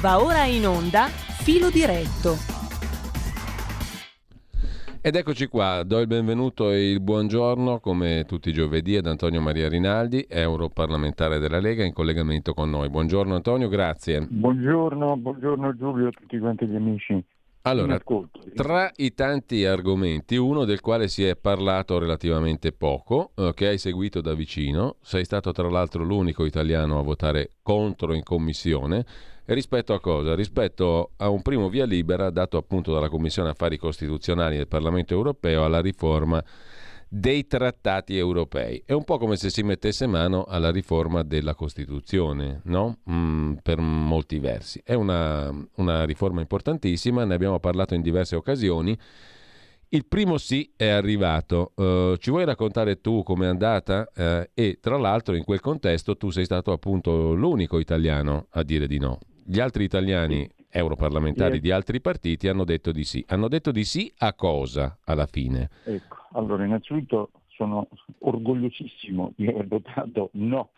Va ora in onda Filo diretto. Ed eccoci qua, do il benvenuto e il buongiorno come tutti i giovedì ad Antonio Maria Rinaldi, europarlamentare della Lega in collegamento con noi. Buongiorno Antonio, grazie. Buongiorno, buongiorno Giulio a tutti quanti gli amici. Allora, tra i tanti argomenti, uno del quale si è parlato relativamente poco, eh, che hai seguito da vicino, sei stato tra l'altro l'unico italiano a votare contro in commissione, rispetto a cosa? Rispetto a un primo via libera dato appunto dalla Commissione Affari Costituzionali del Parlamento Europeo alla riforma dei trattati europei. È un po' come se si mettesse mano alla riforma della Costituzione, no? Mm, per molti versi. È una, una riforma importantissima, ne abbiamo parlato in diverse occasioni. Il primo sì è arrivato. Uh, ci vuoi raccontare tu com'è andata? Uh, e tra l'altro in quel contesto tu sei stato appunto l'unico italiano a dire di no. Gli altri italiani europarlamentari di altri partiti hanno detto di sì. Hanno detto di sì a cosa alla fine? Ecco, allora innanzitutto sono orgogliosissimo di aver votato no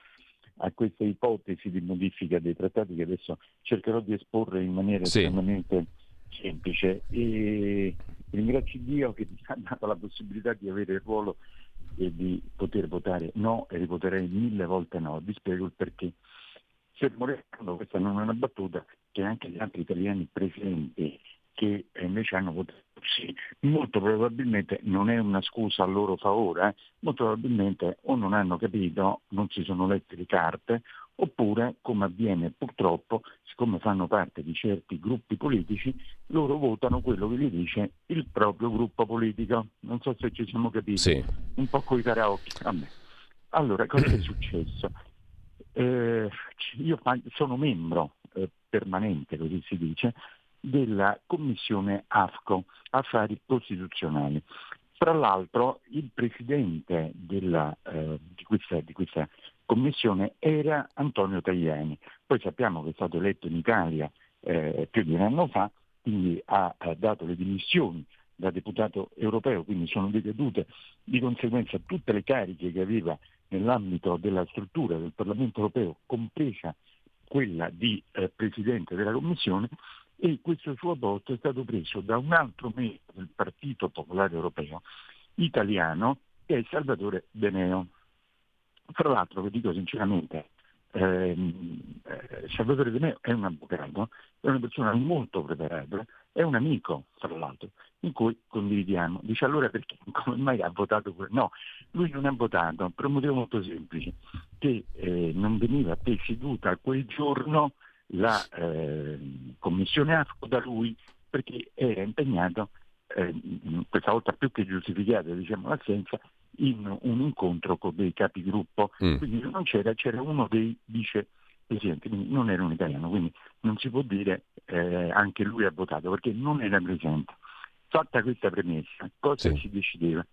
a questa ipotesi di modifica dei trattati che adesso cercherò di esporre in maniera sì. estremamente semplice e ringrazio Dio che mi ha dato la possibilità di avere il ruolo e di poter votare no e rivoterei mille volte no. Vi spiego il perché. Fermo restando, questa non è una battuta, che anche gli altri italiani presenti che invece hanno votato sì, molto probabilmente non è una scusa a loro favore, eh? molto probabilmente o non hanno capito, non si sono letti le carte, oppure, come avviene purtroppo, siccome fanno parte di certi gruppi politici, loro votano quello che gli dice il proprio gruppo politico. Non so se ci siamo capiti, sì. un po' coi karaoke. Allora, cosa è successo? Eh, io sono membro eh, permanente, così si dice, della Commissione AFCO, Affari Costituzionali. Tra l'altro il presidente della, eh, di, questa, di, questa, commissione era Antonio Tajani, poi sappiamo che è stato eletto in Italia eh, più di un anno fa, quindi ha, ha dato le dimissioni da deputato europeo, quindi sono decadute di conseguenza tutte le cariche che aveva nell'ambito della struttura del Parlamento europeo, compresa quella di eh, Presidente della Commissione, e questo suo posto è stato preso da un altro membro del Partito Popolare Europeo italiano, che è Salvatore Beneo. Tra l'altro, vi dico sinceramente, ehm, eh, Salvatore Beneo è un avvocato, è una persona molto preparata, è un amico, tra l'altro, in cui condividiamo. Dice allora perché come mai ha votato quello? No, lui non ha votato per un motivo molto semplice, che eh, non veniva presieduta quel giorno la eh, commissione AFCO da lui perché era impegnato, eh, questa volta più che giustificata diciamo, l'assenza, in un incontro con dei capigruppo, mm. quindi non c'era, c'era uno dei vicepresidenti, quindi non era un italiano, quindi non si può dire eh, anche lui ha votato perché non era presente. Fatta questa premessa, cosa sì. si decideva?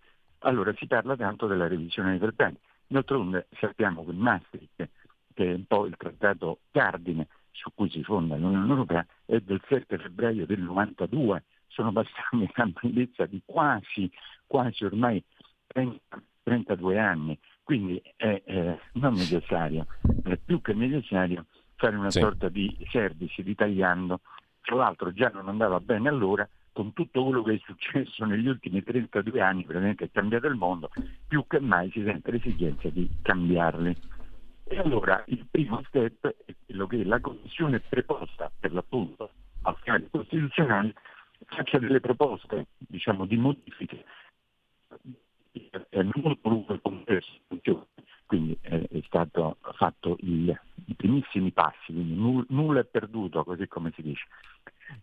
Allora si parla tanto della revisione dei trattati. D'altronde sappiamo che Maastricht, che è un po' il trattato cardine su cui si fonda l'Unione Europea, è del 7 febbraio del 92. Sono passati una bellezza di quasi, quasi ormai 30, 32 anni. Quindi è eh, non necessario, è più che necessario fare una sì. sorta di service ritagliando. Tra l'altro già non andava bene allora, con tutto quello che è successo negli ultimi 32 anni, praticamente è cambiato il mondo, più che mai si sente l'esigenza di cambiarli. E allora il primo step è quello che la Commissione preposta per l'appunto affari costituzionali faccia delle proposte diciamo, di modifiche è molto lungo il complesso, quindi è, stato fatto il, i primissimi passi, quindi nulla è perduto, così come si dice.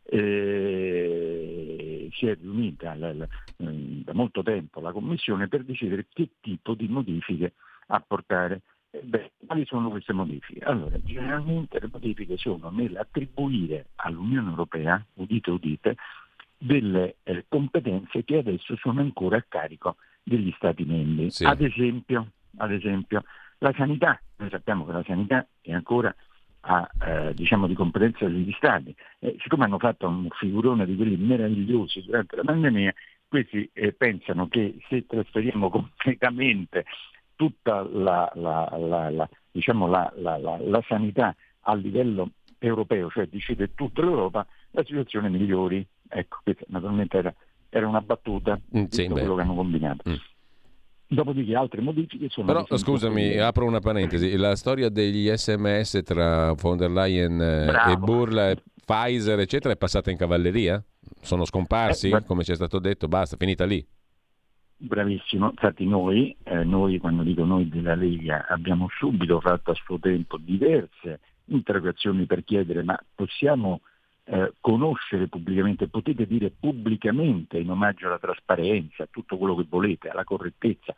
E si è riunita la, la, da molto tempo la Commissione per decidere che tipo di modifiche apportare. Beh, quali sono queste modifiche? Allora, generalmente le modifiche sono nell'attribuire all'Unione Europea, udite udite, delle eh, competenze che adesso sono ancora a carico degli Stati membri. Sì. Ad, esempio, ad, esempio, la sanità, noi sappiamo che la sanità è ancora a, eh, diciamo di competenza degli Stati. Eh, siccome hanno fatto un figurone di quelli meravigliosi durante la pandemia, questi eh, pensano che se trasferiamo completamente tutta la, la, la, diciamo la sanità a livello europeo, cioè decide tutta l'Europa, la situazione migliori. Ecco, questa naturalmente era, era una battuta di mm, sì, quello che hanno combinato. Mm. Dopodiché altre modifiche sono... Però scusami, come... apro una parentesi, la storia degli sms tra von der Leyen eh, Bravo. e Burla, Pfizer eccetera è passata in cavalleria? Sono scomparsi, eh, come ci è stato detto, basta, finita lì? Bravissimo, infatti noi, eh, noi, quando dico noi della Lega, abbiamo subito fatto a suo tempo diverse interrogazioni per chiedere ma possiamo eh, conoscere pubblicamente, potete dire pubblicamente in omaggio alla trasparenza, tutto quello che volete, alla correttezza,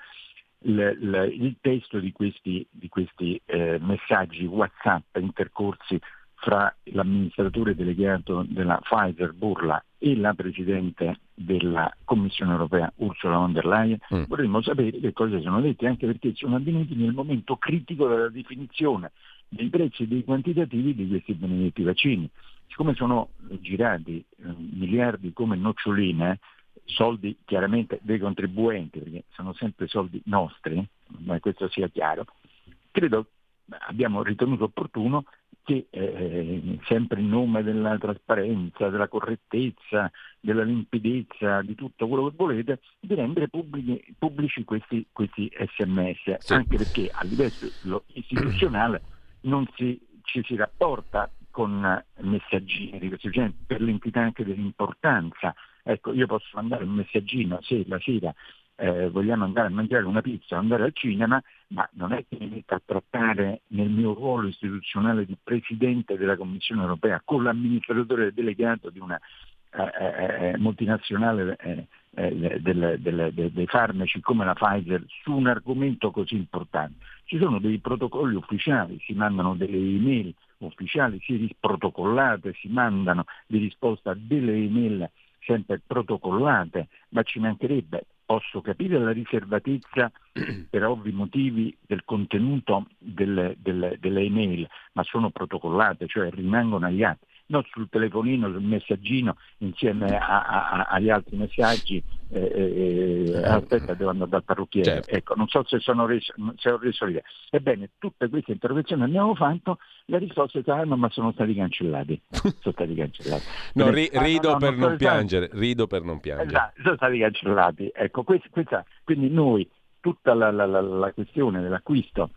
il, il, il testo di questi, di questi eh, messaggi WhatsApp intercorsi fra l'amministratore delegato della Pfizer Burla e la Presidente della Commissione europea Ursula von der Leyen, mm. vorremmo sapere che cosa sono detti, anche perché sono avvenuti nel momento critico della definizione dei prezzi e dei quantitativi di questi benedetti vaccini. Siccome sono girati eh, miliardi come noccioline, soldi chiaramente dei contribuenti, perché sono sempre soldi nostri, ma questo sia chiaro, credo abbiamo ritenuto opportuno che eh, sempre in nome della trasparenza, della correttezza, della limpidezza, di tutto quello che volete, di rendere pubblici, pubblici questi, questi, sms, sì. anche perché a livello istituzionale non si, ci si rapporta con messaggini di questo genere per l'entità anche dell'importanza. Ecco, io posso mandare un messaggino se la sera eh, vogliamo andare a mangiare una pizza o andare al cinema, ma non è che mi metta a trattare nel mio ruolo istituzionale di Presidente della Commissione europea con l'amministratore delegato di una eh, eh, eh multinazionale eh, del, del, del, dei farmaci come la Pfizer su un argomento così importante. Ci sono dei protocolli ufficiali, si mandano delle email ufficiali, si protocollate, si mandano di risposta delle email sempre protocollate, ma ci mancherebbe posso capire la riservatezza per ovvi motivi del contenuto delle, delle, delle, email, ma sono protocollate, cioè rimangono agli atti non sul telefonino, sul messaggino insieme a, a, agli altri messaggi, eh, eh, eh, aspetta devo andare dal parrucchiere, certo. ecco, non so se, sono reso, se ho reso l'idea. Ebbene, tutte queste interrogazioni abbiamo fatto, le risposte saranno ma sono stati cancellati. sono stati cancellati. no, ri, rido, no, per non piangere, rido per non piangere. Esatto, sono stati cancellati. Ecco, questa, questa, quindi noi, tutta la, la, la, la questione dell'acquisto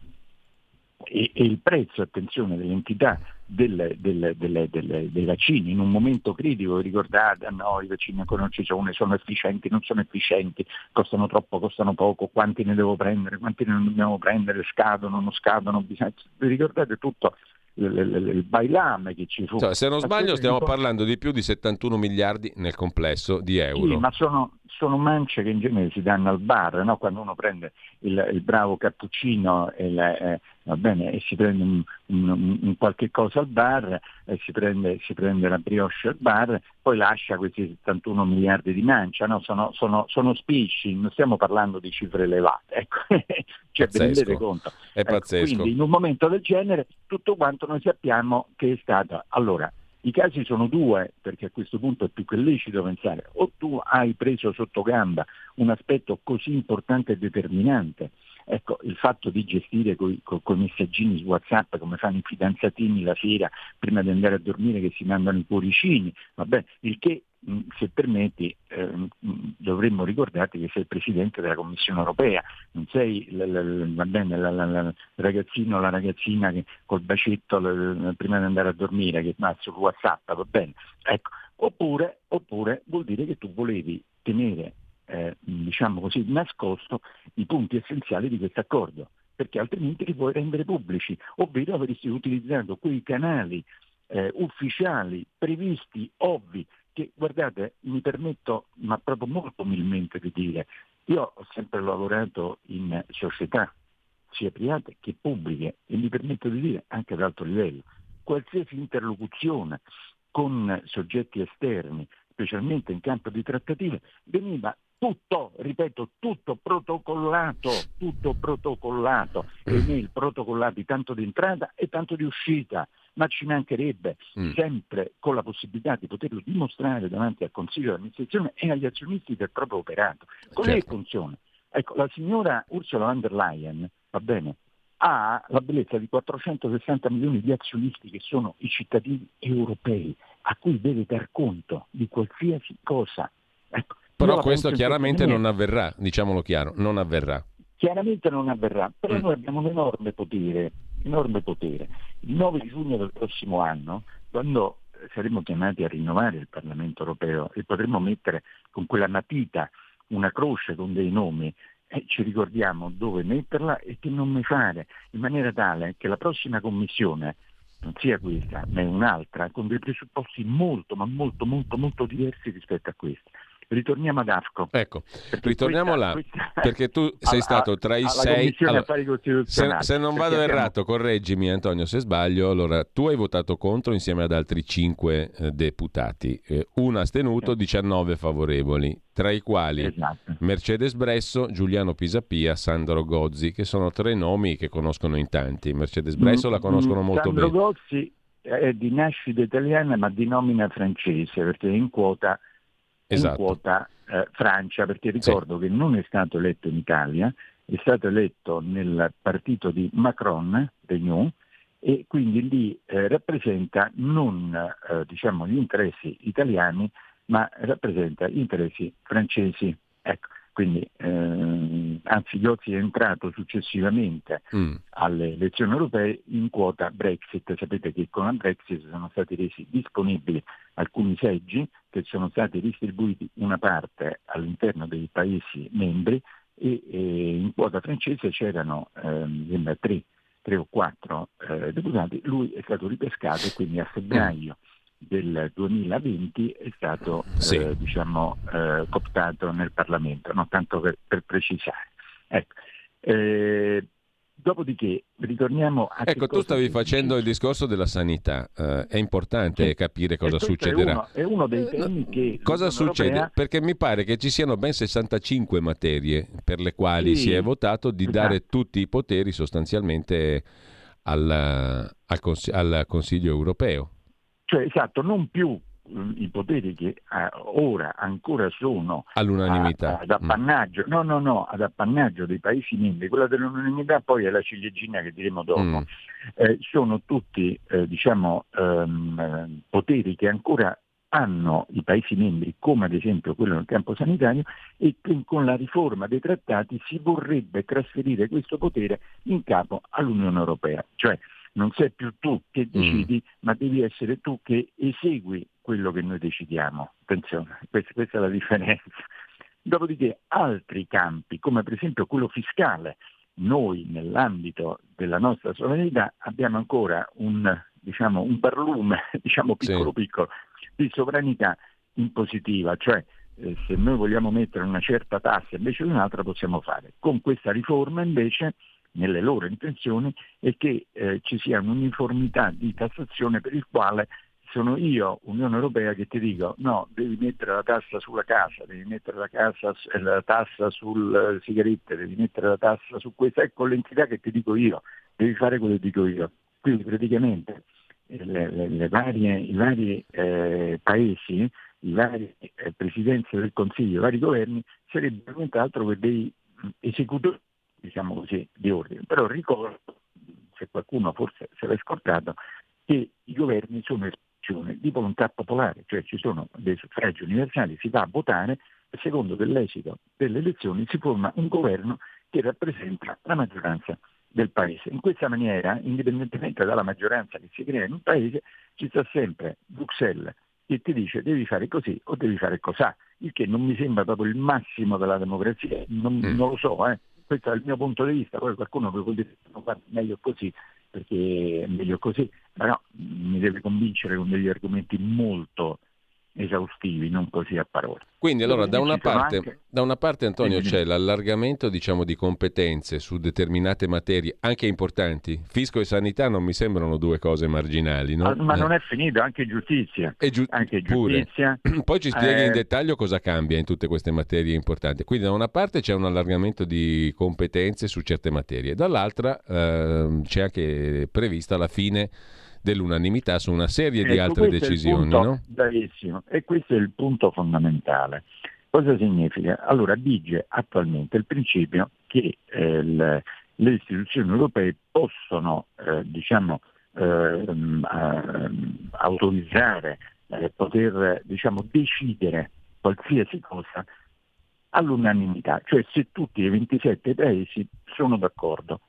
e, e il prezzo, attenzione, dell'entità del, del, del, dei vaccini in un momento critico, ricordate, ah, no, i vaccini ancora non ci sono, sono efficienti, non sono efficienti, costano troppo, costano poco, quanti ne devo prendere, quanti ne dobbiamo prendere, scadono, non scadono, bisogna... vi ricordate tutto il, il, il bailame che ci fu. Cioè, se non sbaglio stiamo parlando di più di 71 miliardi nel complesso di euro. Sì, ma sono, sono mance che in genere si danno al bar, no? quando uno prende il, il bravo cappuccino e, le, eh, bene, e si prende un, un, un, qualche cosa al bar, e si prende, si prende, la brioche al bar, poi lascia questi 71 miliardi di mancia, no? sono, sono, sono spicci, non stiamo parlando di cifre elevate, ecco. cioè, vi rendete conto. È ecco, pazzesco. Quindi in un momento del genere tutto quanto noi sappiamo che è stata. Allora, i casi sono due, perché a questo punto è più che lecito pensare, o tu hai preso sotto gamba un aspetto così importante e determinante, ecco, il fatto di gestire con i messaggini su WhatsApp come fanno i fidanzatini la sera prima di andare a dormire che si mandano i cuoricini, vabbè, il che se permetti, eh, mm, dovremmo ricordarti che sei Presidente della Commissione europea, non sei l- l- va bene, la, ragazzino o la ragazzina che col bacetto l- prima di andare a dormire, che va sul Whatsapp, va bene. Ecco. Oppure, oppure vuol dire che tu volevi tenere, eh, diciamo così, nascosto i punti essenziali di questo accordo, perché altrimenti li puoi rendere pubblici, ovvero avresti utilizzato quei canali eh, ufficiali previsti, ovvi, che guardate, mi permetto, ma proprio molto umilmente di dire, io ho sempre lavorato in società, sia private che pubbliche, e mi permetto di dire anche ad alto livello, qualsiasi interlocuzione con soggetti esterni, specialmente in campo di trattative, veniva tutto, ripeto, tutto protocollato, tutto protocollato, email protocollati tanto di entrata e tanto di uscita ma ci mancherebbe mm. sempre con la possibilità di poterlo dimostrare davanti al Consiglio di amministrazione e agli azionisti del proprio operato. Così certo. funziona. Ecco, la signora Ursula von der Leyen, va bene, ha la bellezza di 460 milioni di azionisti che sono i cittadini europei, a cui deve dar conto di qualsiasi cosa. Ecco, Però questo chiaramente non avverrà, diciamolo chiaro, non avverrà. Chiaramente non avverrà, però mm. noi abbiamo un enorme potere, enorme potere. Il 9 giugno del prossimo anno, quando saremo chiamati a rinnovare il Parlamento europeo e potremo mettere con quella matita una croce con dei nomi, eh, ci ricordiamo dove metterla e che non ne fare, in maniera tale che la prossima commissione non sia questa, ma è un'altra, con dei presupposti molto, ma molto, molto, molto diversi rispetto a questa. Ritorniamo ad AFCO. Ecco, perché ritorniamo questa, là, questa... perché tu sei alla, stato tra i sei... Allora, se, se, non vado abbiamo... errato, correggimi Antonio se sbaglio, allora tu hai votato contro insieme ad altri cinque eh, deputati, eh, un astenuto, 19 favorevoli, tra i quali esatto. Mercedes Bresso, Giuliano Pisapia, Sandro Gozzi, che sono tre nomi che conoscono in tanti. Mercedes Bresso mm, la conoscono mm, molto Sandro bene. Sandro Gozzi è di nascita italiana ma di nomina francese perché è in quota esatto. in quota eh, Francia, perché ricordo sì. che non è stato eletto in Italia, è stato eletto nel partito di Macron, Renew, e quindi lì eh, rappresenta non eh, diciamo, gli interessi italiani, ma rappresenta gli interessi francesi. Ecco. Quindi, eh, anzi, Iozzi è entrato successivamente mm. alle elezioni europee in quota Brexit. Sapete che con la Brexit sono stati resi disponibili alcuni seggi che sono stati distribuiti una parte all'interno dei Paesi membri e, e in quota francese c'erano ehm, tre, tre, o quattro eh, deputati. Lui è stato ripescato e quindi a febbraio del 2020 è stato sì. eh, diciamo, eh, cooptato nel Parlamento, no? tanto per, per precisare. Ecco. Eh, dopodiché ritorniamo a... Ecco, tu stavi facendo il discorso della sanità, uh, è importante sì. capire cosa succederà. È uno, è uno, dei temi che... Cosa succede? Europea... Perché mi pare che ci siano ben 65 materie per le quali sì. si è votato di esatto. dare tutti i poteri sostanzialmente al, al, cons- al Consiglio europeo. Cioè, esatto, non più mm, i poteri che eh, ora ancora sono all'unanimità a, ad appannaggio, mm. no, no, no, ad appannaggio dei Paesi membri, quella dell'unanimità poi è la ciliegina che diremo dopo, mm. eh, sono tutti eh, diciamo, ehm, poteri che ancora hanno i Paesi membri, come ad esempio quello nel campo sanitario, e che con la riforma dei trattati si vorrebbe trasferire questo potere in capo all'Unione Europea. Cioè, non sei più tu che mm. decidi, mm. ma devi essere tu che esegui quello che noi decidiamo. Attenzione, questa, questa è la differenza. Dopodiché altri campi, come per esempio quello fiscale, noi nell'ambito della nostra sovranità abbiamo ancora un, diciamo, un barlume, diciamo piccolo sì. piccolo, di sovranità impositiva, cioè eh, se noi vogliamo mettere una certa tassa invece di un'altra possiamo fare. Con questa riforma invece nelle loro intenzioni è che eh, ci sia un'uniformità di tassazione per il quale sono io, Unione Europea, che ti dico no, devi mettere la tassa sulla casa, devi mettere la, casa, la tassa sulle sigarette, devi mettere la tassa su questa, ecco l'entità che ti dico io, devi fare quello che dico io. Quindi praticamente eh, le, le, le varie, i vari eh, paesi, i vari eh, presidenze del Consiglio, i vari governi sarebbero nient'altro che dei esecutori diciamo così, di ordine. Però ricordo, se qualcuno forse se l'è scordato, che i governi sono espressione di volontà popolare, cioè ci sono dei suffragi universali, si va a votare e secondo dell'esito delle elezioni si forma un governo che rappresenta la maggioranza del paese. In questa maniera, indipendentemente dalla maggioranza che si crea in un paese, ci sta sempre Bruxelles che ti dice devi fare così o devi fare cos'ha, il che non mi sembra proprio il massimo della democrazia, non, mm. non lo so, eh questo è il mio punto di vista, poi qualcuno può dire meglio così, perché è meglio così, però mi deve convincere con degli argomenti molto esaustivi, non così a parole. Quindi allora da una, parte, anche... da una, parte, Antonio c'è l'allargamento diciamo, di competenze su determinate materie anche importanti. Fisco e sanità non mi sembrano due cose marginali. No? Ma, non è finito, anche giustizia. Giu- anche giustizia. Poi ci spieghi eh... in dettaglio cosa cambia in tutte queste materie importanti. Quindi da una parte c'è un allargamento di competenze su certe materie, dall'altra eh, c'è anche prevista la fine dell'unanimità su una serie ecco, di altre decisioni. Punto, no? Bravissimo, e questo è il punto fondamentale. Cosa significa? Allora vige attualmente il principio che eh, il, le istituzioni europee possono eh, diciamo, eh, autorizzare, poter diciamo, decidere qualsiasi cosa all'unanimità, cioè se tutti i 27 paesi sono d'accordo.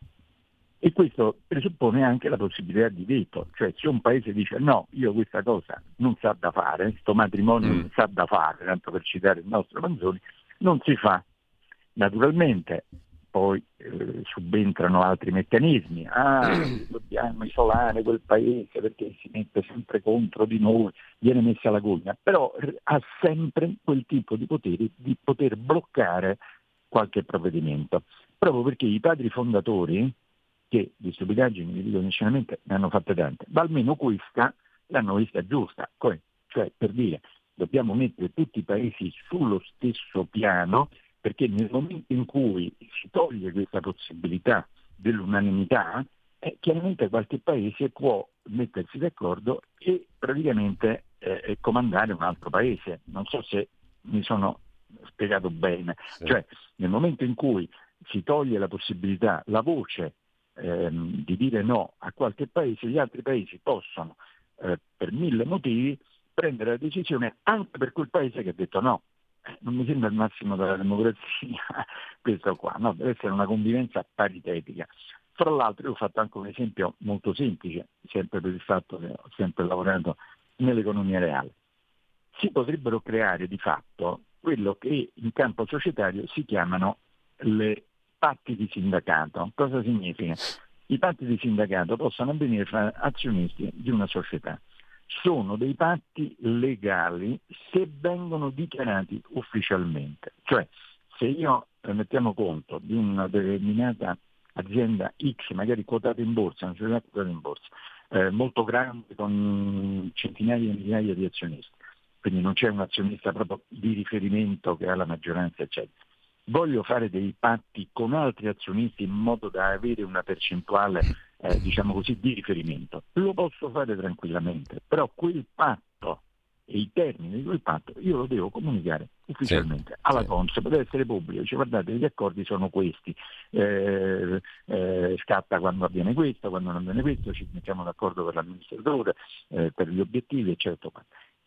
E questo presuppone anche la possibilità di veto, cioè se un paese dice no, io questa cosa non sa da fare, questo matrimonio mm. non sa da fare, tanto per citare il nostro Manzoni, non si fa. Naturalmente poi eh, subentrano altri meccanismi, ah, dobbiamo isolare quel paese perché si mette sempre contro di noi, viene messa la gogna, però ha sempre quel tipo di poteri di poter bloccare qualche provvedimento, proprio perché i padri fondatori, che di stupidaggini, vi dico sinceramente, ne hanno fatte tante, ma almeno questa l'hanno vista giusta, cioè per dire dobbiamo mettere tutti i paesi sullo stesso piano, perché nel momento in cui si toglie questa possibilità dell'unanimità, eh, chiaramente qualche paese può mettersi d'accordo e praticamente eh, comandare un altro paese. Non so se mi sono spiegato bene. Sì. Cioè, nel momento in cui si toglie la possibilità, la voce ehm, di dire no a qualche paese, gli altri paesi possono, eh, per mille motivi, prendere la decisione anche per quel paese che ha detto no. Eh, non mi sembra il massimo della democrazia questo qua, no? deve essere una convivenza paritetica. Fra l'altro io ho fatto anche un esempio molto semplice, sempre per il fatto che ho sempre lavorato nell'economia reale. Si potrebbero creare di fatto quello che in campo societario si chiamano le patti di sindacato. Cosa significa? I patti di sindacato possono avvenire fra azionisti di una società. Sono dei patti legali se vengono dichiarati ufficialmente. Cioè, se io eh, mettiamo conto di una determinata azienda X, magari quotata in borsa, una società quotata in borsa, eh, molto grande con centinaia e migliaia di azionisti, quindi non c'è un azionista proprio di riferimento che ha la maggioranza, eccetera voglio fare dei patti con altri azionisti in modo da avere una percentuale, eh, diciamo così, di riferimento. Lo posso fare tranquillamente, però quel patto e i termini di quel patto io lo devo comunicare ufficialmente sì, alla sì. Consip, deve essere pubblico, dice guardate gli accordi sono questi, eh, eh, scatta quando avviene questo, quando non avviene questo, ci mettiamo d'accordo per l'amministratore, eh, per gli obiettivi, eccetera.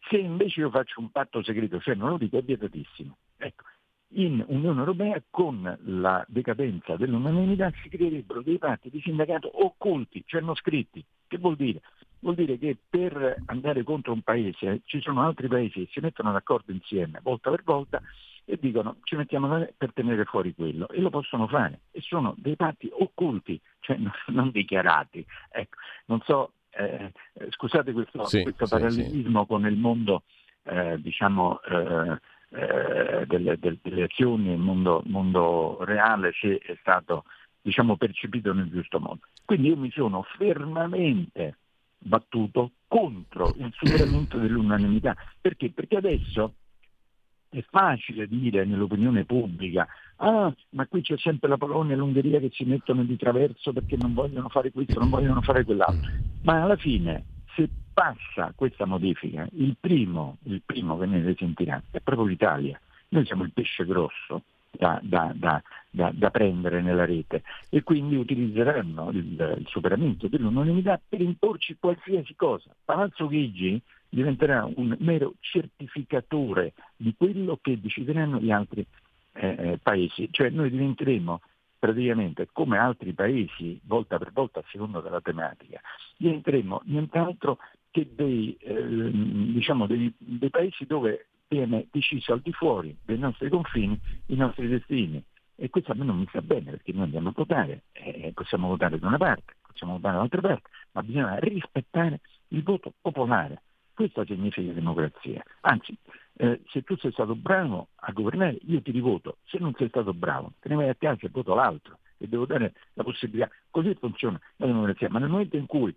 Se invece io faccio un patto segreto, cioè non lo dico, è vietatissimo. Ecco, in Unione Europea con la decadenza dell'unanimità si creerebbero dei patti di sindacato occulti, cioè non scritti. Che vuol dire? Vuol dire che per andare contro un paese ci sono altri paesi che si mettono d'accordo insieme volta per volta e dicono ci mettiamo per tenere fuori quello e lo possono fare e sono dei patti occulti, cioè non dichiarati. Ecco, non so, eh, scusate questo, sì, questo parallelismo sì. con il mondo eh, diciamo eh, eh, delle, delle, azioni nel mondo, mondo, reale se è stato diciamo, percepito nel giusto modo. Quindi io mi sono fermamente battuto contro il superamento dell'unanimità. Perché? Perché adesso è facile dire nell'opinione pubblica ah, ma qui c'è sempre la Polonia e l'Ungheria che si mettono di traverso perché non vogliono fare questo, non vogliono fare quell'altro. Ma alla fine, se passa questa modifica, il primo, il primo che ne risentirà è proprio l'Italia. Noi siamo il pesce grosso da, da, da, da prendere nella rete e quindi utilizzeranno il, il, superamento dell'unanimità per imporci qualsiasi cosa. Palazzo Chigi diventerà un mero certificatore di quello che decideranno gli altri eh, eh paesi, cioè noi diventeremo praticamente come altri paesi, volta per volta a seconda della tematica, diventeremo nient'altro che dei, eh, diciamo dei, dei paesi dove viene deciso al di fuori dei nostri confini i nostri destini. E questo a me non mi sta bene perché noi andiamo a votare, eh, possiamo votare da una parte, possiamo votare dall'altra parte, ma bisogna rispettare il voto popolare. Questo significa democrazia. Anzi, eh, se tu sei stato bravo a governare, io ti rivoto. Se non sei stato bravo, te ne vai a casa e voto l'altro e devo dare la possibilità. Così funziona la democrazia. Ma nel momento in cui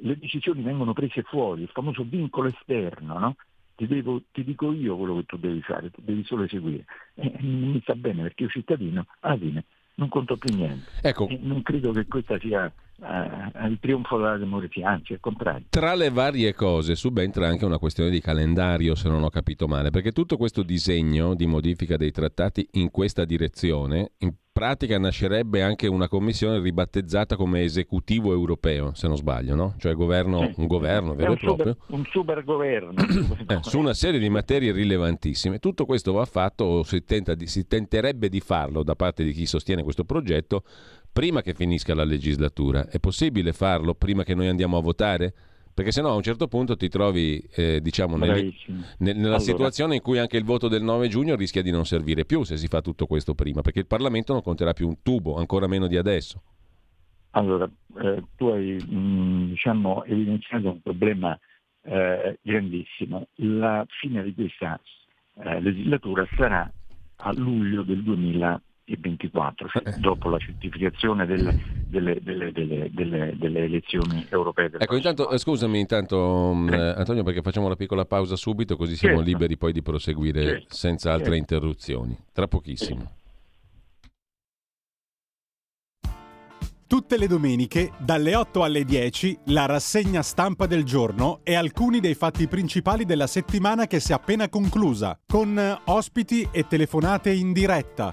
le decisioni vengono prese fuori, il famoso vincolo esterno, no? ti, devo, ti, dico io quello che tu devi fare, tu devi solo eseguire. E mi sta bene perché io cittadino alla fine non conto più niente. Ecco. non credo che questa sia il trionfo della democrazia, anzi al contrario. Tra le varie cose subentra anche una questione di calendario, se non ho capito male, perché tutto questo disegno di modifica dei trattati in questa direzione, in pratica nascerebbe anche una commissione ribattezzata come esecutivo europeo, se non sbaglio, no? Cioè governo, un governo vero e proprio. Super, un super governo. eh, su una serie di materie rilevantissime. Tutto questo va fatto, o si, di, si tenterebbe di farlo da parte di chi sostiene questo progetto, prima che finisca la legislatura. È possibile farlo prima che noi andiamo a votare? Perché sennò a un certo punto ti trovi eh, diciamo, nel, nel, nella allora. situazione in cui anche il voto del 9 giugno rischia di non servire più se si fa tutto questo prima, perché il Parlamento non conterà più un tubo, ancora meno di adesso. Allora, eh, tu hai mh, mm, diciamo, evidenziato un problema eh, grandissimo. La fine di questa eh, legislatura sarà a luglio del 2020 e 24, eh. dopo la certificazione delle, delle, delle, delle elezioni europee. ecco, intanto, eh, scusami intanto eh. Antonio perché facciamo la piccola pausa subito così siamo certo. liberi poi di proseguire certo. senza altre certo. interruzioni. Tra pochissimo. Tutte le domeniche, dalle 8 alle 10, la rassegna stampa del giorno e alcuni dei fatti principali della settimana che si è appena conclusa, con ospiti e telefonate in diretta.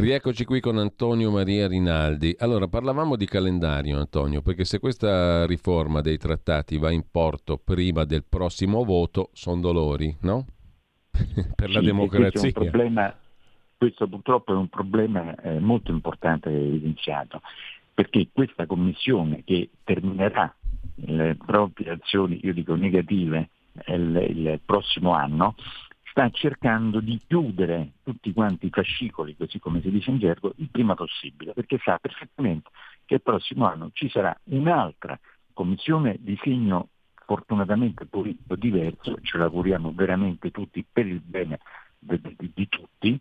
Rieccoci qui con Antonio Maria Rinaldi. Allora, parlavamo di calendario, Antonio, perché se questa riforma dei trattati va in porto prima del prossimo voto, sono dolori, no? per la democrazia. Questo problema questo purtroppo è un problema eh, molto importante evidenziato, perché questa commissione che terminerà le proprie azioni, io dico negative, il, il prossimo anno, sta cercando di chiudere tutti quanti i fascicoli, così come si dice in gergo, il prima possibile, perché sa perfettamente che il prossimo anno ci sarà un'altra commissione di segno fortunatamente politico diverso, ce l'auguriamo veramente tutti per il bene di, di, di tutti,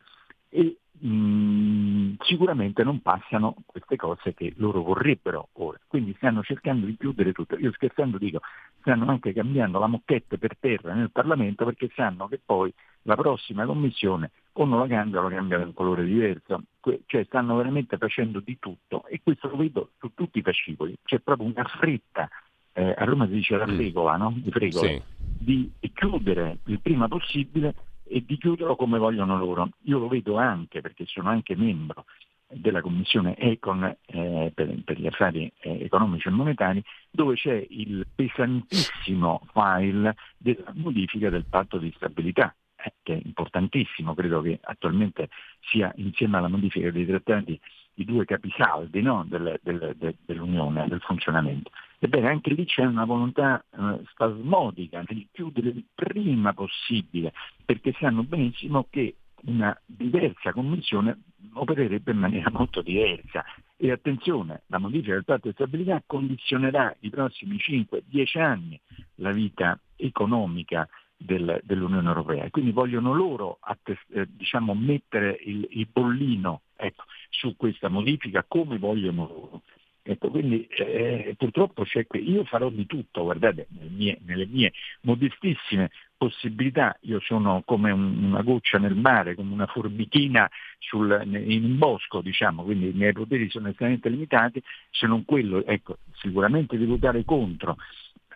e mh, mm, sicuramente non passano queste cose che loro vorrebbero ora. Quindi stanno cercando di chiudere tutto. Io scherzando dico, stanno anche cambiando la mocchetta per terra nel Parlamento perché sanno che poi la prossima commissione o non la cambia o la cambia un colore diverso. Cioè stanno veramente facendo di tutto e questo lo vedo su tutti i fascicoli. C'è proprio una fretta, eh, a Roma si dice la mm. fregola, no? Di fregola, sì. di chiudere il prima possibile e di chiuderlo come vogliono loro. Io lo vedo anche perché sono anche membro della Commissione Econ eh, per, per, gli affari eh, economici e monetari, dove c'è il pesantissimo file della modifica del patto di stabilità, eh, che è importantissimo, credo che attualmente sia insieme alla modifica dei trattati i due capisaldi no? del, del, del, dell'Unione, del funzionamento. Ebbene, anche lì c'è una volontà eh, spasmodica nel chiudere il prima possibile, perché sanno benissimo che una diversa commissione opererebbe in maniera molto diversa. E attenzione, la modifica del patto di stabilità condizionerà i prossimi 5-10 anni la vita economica del, dell'Unione Europea. Quindi vogliono loro attest- eh, diciamo, mettere il, il bollino ecco, su questa modifica come vogliono loro. Ecco, quindi eh, purtroppo c'è qui. Io farò di tutto, guardate, nelle mie, nelle mie modestissime possibilità, io sono come un, una goccia nel mare, come una forbichina sul, in un bosco, diciamo, quindi i miei poteri sono estremamente limitati, se non quello, ecco, sicuramente di votare contro,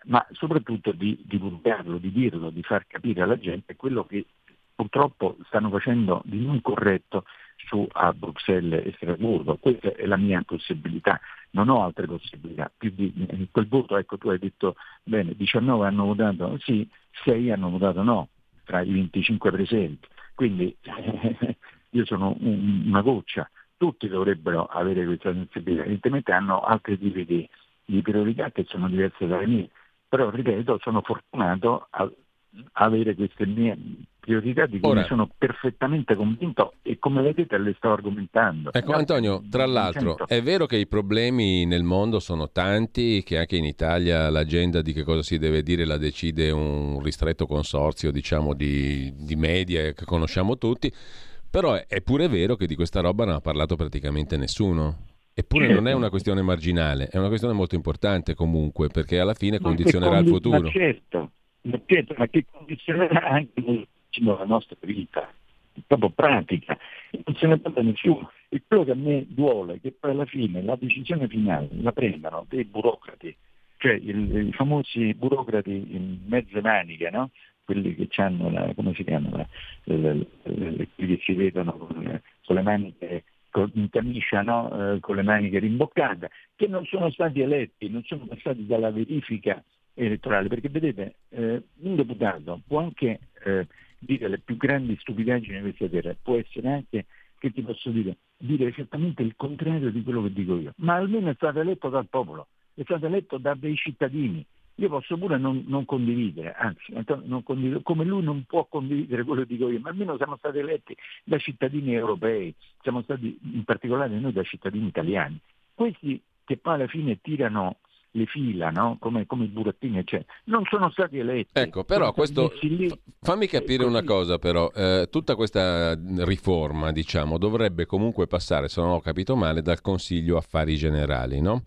ma soprattutto di divulgarlo, di dirlo, di far capire alla gente quello che purtroppo stanno facendo di non corretto su a Bruxelles e Strasburgo. Questa è la mia possibilità, non ho altre possibilità. Di, quel voto, ecco tu hai detto bene, 19 hanno votato sì, 6 hanno votato no, tra i 25 presenti. Quindi eh, io sono un, una goccia, tutti dovrebbero avere questa sensibilità, evidentemente hanno altri tipi di, di priorità che sono diverse dalle mie, però ripeto sono fortunato a avere queste mie priorità di cui Ora, sono perfettamente convinto e come vedete le sto argomentando. Ecco Antonio, tra l'altro è vero che i problemi nel mondo sono tanti, che anche in Italia l'agenda di che cosa si deve dire la decide un ristretto consorzio diciamo di, di media che conosciamo tutti, però è, pure vero che di questa roba non ha parlato praticamente nessuno. Eppure non è una questione marginale, è una questione molto importante comunque, perché alla fine condizionerà condi- il futuro. Ma certo, certo, ma che condizionerà anche la nostra vita, proprio pratica, non se ne parla nessuno. E quello che a me duole è che poi alla fine la decisione finale la prendano dei burocrati, cioè il, i famosi burocrati in mezze maniche, no? quelli che hanno la, come si chiamano, quelli che si vedono con, con le maniche in camicia no? eh, con le maniche rimboccate, che non sono stati eletti, non sono passati dalla verifica elettorale, perché vedete, eh, un deputato può anche eh, dire le più grandi stupidaggini di questa terra, può essere anche, che ti posso dire, dire esattamente il contrario di quello che dico io, ma almeno è stato eletto dal popolo, è stato eletto da dei cittadini. Io posso pure non, non condividere, anzi, non condividere, come lui non può condividere quello che dico io, ma almeno siamo stati eletti da cittadini europei, siamo stati in particolare noi da cittadini italiani. Questi che poi alla fine tirano le fila, no? come, come, i burattini, eccetera. Non sono stati eletti. Ecco, però questo, fammi capire una cosa però, eh, tutta questa riforma, diciamo, dovrebbe comunque passare, se non ho capito male, dal Consiglio Affari Generali, no?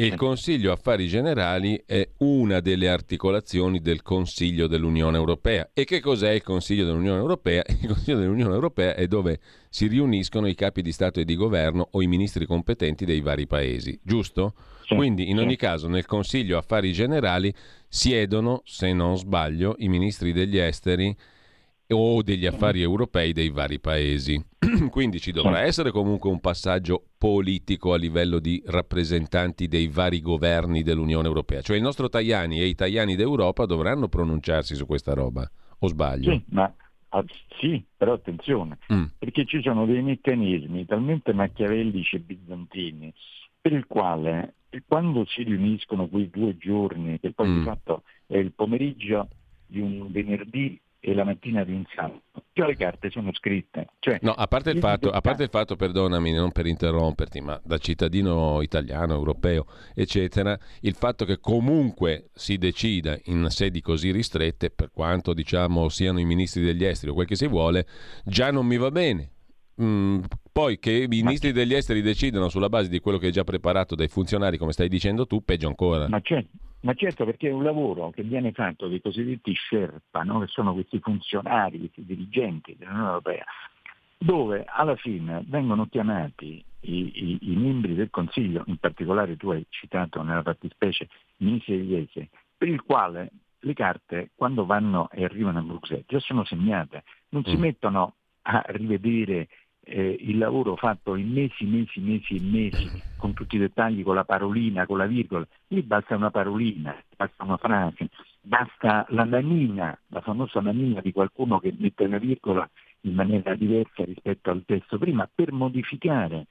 E il Consiglio Affari Generali è una delle articolazioni del Consiglio dell'Unione Europea. E che cos'è il Consiglio dell'Unione Europea? Il Consiglio dell'Unione Europea è dove si riuniscono i capi di Stato e di Governo o i ministri competenti dei vari paesi, giusto? Quindi in ogni caso nel Consiglio Affari Generali siedono, se non sbaglio, i ministri degli esteri o degli affari europei dei vari paesi. Quindi ci dovrà essere comunque un passaggio politico a livello di rappresentanti dei vari governi dell'Unione Europea. Cioè il nostro Tajani e i Tajani d'Europa dovranno pronunciarsi su questa roba, o sbaglio? Sì, ma ah, sì però attenzione, mm. perché ci sono dei meccanismi talmente machiavellici e bizantini per il quale quando si riuniscono quei due giorni, che poi mm. di fatto è il pomeriggio di un venerdì e la mattina sabato. Già le carte sono scritte. Cioè, no, a parte, il fatto, a parte il fatto, perdonami, non per interromperti, ma da cittadino italiano, europeo, eccetera, il fatto che comunque si decida in sedi così ristrette, per quanto diciamo siano i ministri degli esteri o quel che si vuole, già non mi va bene. Mm, poi che i ministri degli esteri decidano sulla base di quello che è già preparato dai funzionari, come stai dicendo tu, peggio ancora. Ma certo, ma certo perché è un lavoro che viene fatto dai cosiddetti Sherpa, no? che sono questi funzionari, questi dirigenti dell'Unione Europea, dove alla fine vengono chiamati i, i, i, membri del Consiglio, in particolare tu hai citato nella fattispecie i ministri degli esteri, per il quale le carte quando vanno e arrivano a Bruxelles già sono segnate, non si mm. mettono a rivedere eh, il lavoro fatto in mesi, mesi, mesi e mesi, con tutti i dettagli, con la parolina, con la virgola, lì basta una parolina, basta una frase, basta la manina, la famosa manina di qualcuno che mette una virgola in maniera diversa rispetto al testo prima, per modificare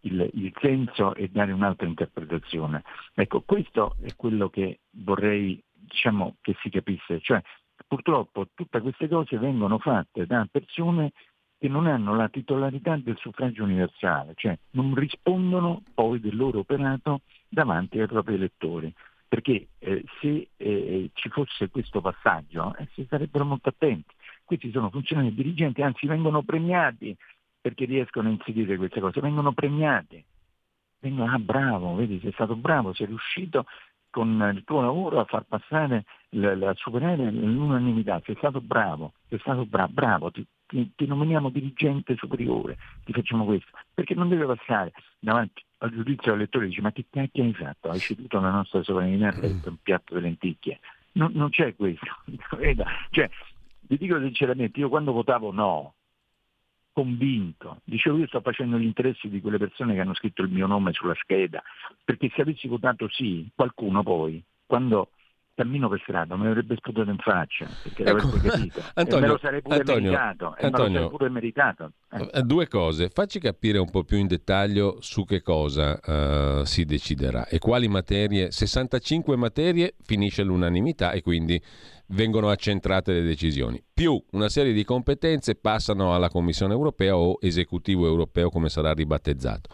il, il senso e dare un'altra interpretazione. Ecco, questo è quello che vorrei diciamo, che si capisse, cioè purtroppo tutte queste cose vengono fatte da persone che non hanno la titolarità del suffragio universale, cioè non rispondono poi del loro operato davanti ai propri elettori. Perché eh, se eh, ci fosse questo passaggio eh, si sarebbero molto attenti. Questi sono funzionari dirigenti, anzi vengono premiati perché riescono a inserire queste cose, vengono premiati. Vengono, ah bravo, vedi, sei stato bravo, sei riuscito con il tuo lavoro a far passare, a superare l'unanimità, sei stato bravo, sei stato bra- bravo, ti, ti, ti, nominiamo dirigente superiore, ti facciamo questo, perché non deve passare davanti al giudizio dell'elettore e dice ma che cacchio hai fatto? Hai ceduto la nostra sovranità per un piatto di lenticchie. Non, non c'è questo. cioè, vi dico sinceramente, io quando votavo no, convinto, dicevo io sto facendo gli interessi di quelle persone che hanno scritto il mio nome sulla scheda, perché se avessi votato sì, qualcuno poi, quando cammino per strada mi avrebbe sputato in faccia perché ecco. l'avrebbe capito Antonio, e me lo sarei pure Antonio, meritato, Antonio, pure meritato. Eh. due cose facci capire un po' più in dettaglio su che cosa uh, si deciderà e quali materie 65 materie finisce l'unanimità e quindi vengono accentrate le decisioni più una serie di competenze passano alla Commissione europea o esecutivo europeo come sarà ribattezzato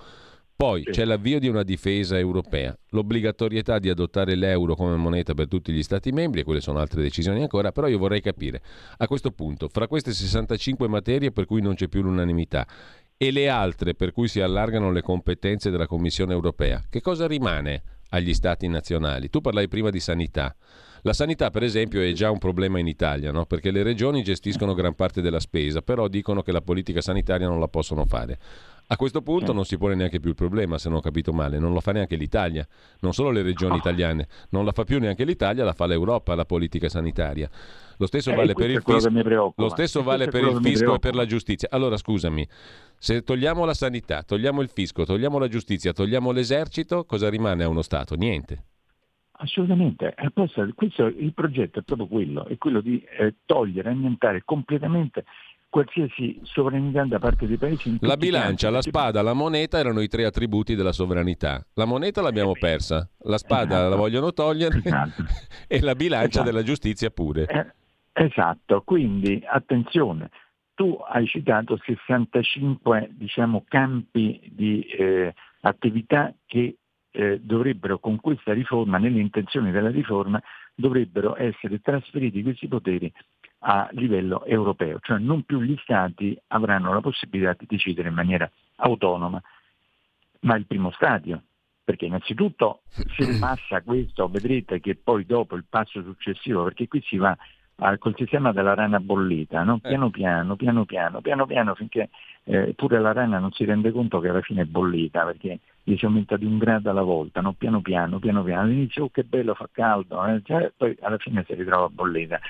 poi c'è l'avvio di una difesa europea, l'obbligatorietà di adottare l'euro come moneta per tutti gli Stati membri, e quelle sono altre decisioni ancora, però io vorrei capire, a questo punto, fra queste 65 materie per cui non c'è più l'unanimità e le altre per cui si allargano le competenze della Commissione europea, che cosa rimane agli Stati nazionali? Tu parlai prima di sanità. La sanità, per esempio, è già un problema in Italia, no? perché le regioni gestiscono gran parte della spesa, però dicono che la politica sanitaria non la possono fare. A questo punto non si pone neanche più il problema, se non ho capito male, non lo fa neanche l'Italia, non solo le regioni italiane, non la fa più neanche l'Italia, la fa l'Europa la politica sanitaria. Lo stesso eh, vale per il fisco, lo stesso vale per il fisco e per la giustizia. Allora scusami, se togliamo la sanità, togliamo il fisco, togliamo la giustizia, togliamo l'esercito, cosa rimane a uno Stato? Niente. Assolutamente, questo, il progetto è proprio quello, è quello di eh, togliere, annientare completamente qualsiasi sovranità da parte dei paesi. La bilancia, la spada, la moneta erano i tre attributi della sovranità. La moneta l'abbiamo eh, persa, la spada esatto. la vogliono togliere esatto. e la bilancia esatto. della giustizia pure. Eh, esatto, quindi attenzione, tu hai citato 65 diciamo, campi di eh, attività che eh, dovrebbero con questa riforma, nelle intenzioni della riforma, dovrebbero essere trasferiti questi poteri a livello europeo, cioè non più gli Stati avranno la possibilità di decidere in maniera autonoma, ma il primo stadio, perché innanzitutto se passa questo, vedrete che poi dopo il passo successivo, perché qui si va al, col sistema della rana bollita, no? Eh. piano piano, piano piano, piano piano, finché eh, pure la rana non si rende conto che alla fine è bollita, perché gli si aumenta di un grado alla volta, no? piano piano, piano piano, all'inizio oh, che bello, fa caldo, eh? cioè, poi alla fine si ritrova bollita.